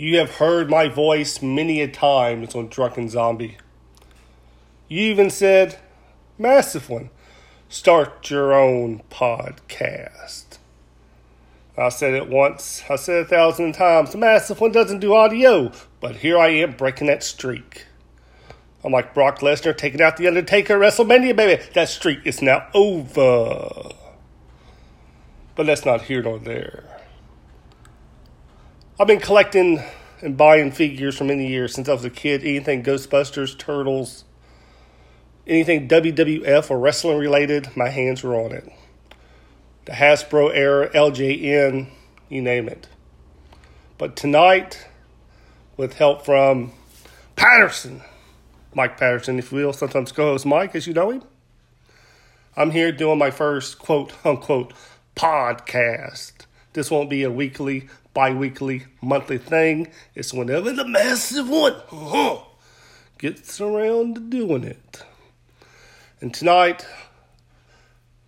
You have heard my voice many a times on Drunken Zombie. You even said, Massive one, start your own podcast. I said it once, I said it a thousand times. The Massive one doesn't do audio, but here I am breaking that streak. I'm like Brock Lesnar taking out The Undertaker at WrestleMania, baby. That streak is now over. But that's not here nor there. I've been collecting and buying figures for many years since I was a kid. Anything Ghostbusters, Turtles, anything WWF or wrestling related, my hands were on it. The Hasbro era, LJN, you name it. But tonight, with help from Patterson, Mike Patterson, if you will, sometimes co host Mike, as you know him, I'm here doing my first quote unquote podcast. This won't be a weekly bi weekly, monthly thing. It's whenever the massive one uh-huh, gets around to doing it. And tonight,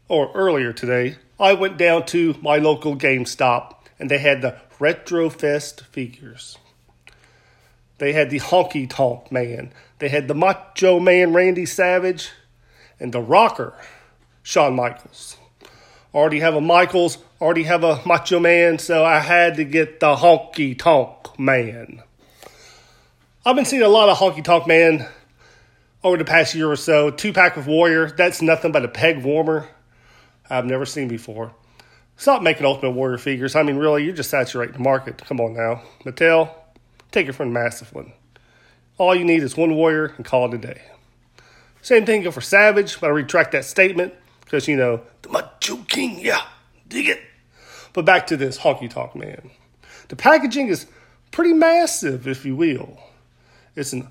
or earlier today, I went down to my local GameStop and they had the Retro Fest figures. They had the Honky Tonk Man. They had the Macho Man Randy Savage and the Rocker Shawn Michaels already have a Michaels, already have a Macho Man, so I had to get the Honky Tonk Man. I've been seeing a lot of Honky Tonk Man over the past year or so. Two pack of Warrior, that's nothing but a peg warmer I've never seen before. Stop making Ultimate Warrior figures. I mean, really, you're just saturating the market. Come on now. Mattel, take it from the massive one. All you need is one Warrior and call it a day. Same thing go for Savage, but I retract that statement because, you know, the King, yeah, dig it. But back to this honky tonk, man. The packaging is pretty massive, if you will. It's a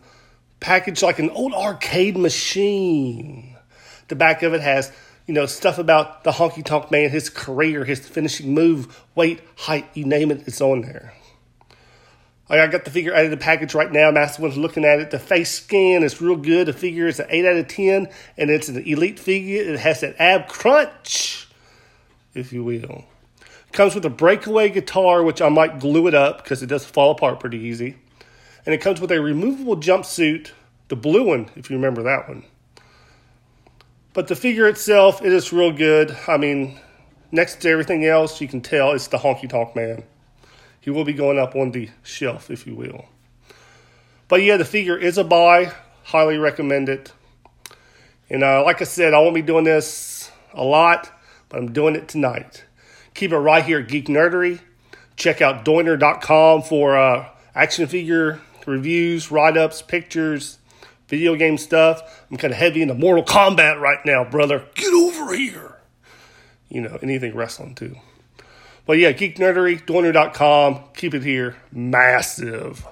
package like an old arcade machine. The back of it has, you know, stuff about the honky tonk man, his career, his finishing move, weight, height, you name it, it's on there. I got the figure out of the package right now. Master one's looking at it. The face scan is real good. The figure is an 8 out of 10, and it's an elite figure. It has that ab crunch, if you will. Comes with a breakaway guitar, which I might glue it up because it does fall apart pretty easy. And it comes with a removable jumpsuit, the blue one, if you remember that one. But the figure itself, it is real good. I mean, next to everything else, you can tell it's the honky tonk man he will be going up on the shelf, if you will. But yeah, the figure is a buy. Highly recommend it. And uh, like I said, I won't be doing this a lot, but I'm doing it tonight. Keep it right here Geek Nerdery. Check out Doiner.com for uh, action figure reviews, write ups, pictures, video game stuff. I'm kind of heavy into Mortal Kombat right now, brother. Get over here. You know, anything wrestling too. But yeah, Geek Nerdery, Doiner.com. Keep it here. Massive.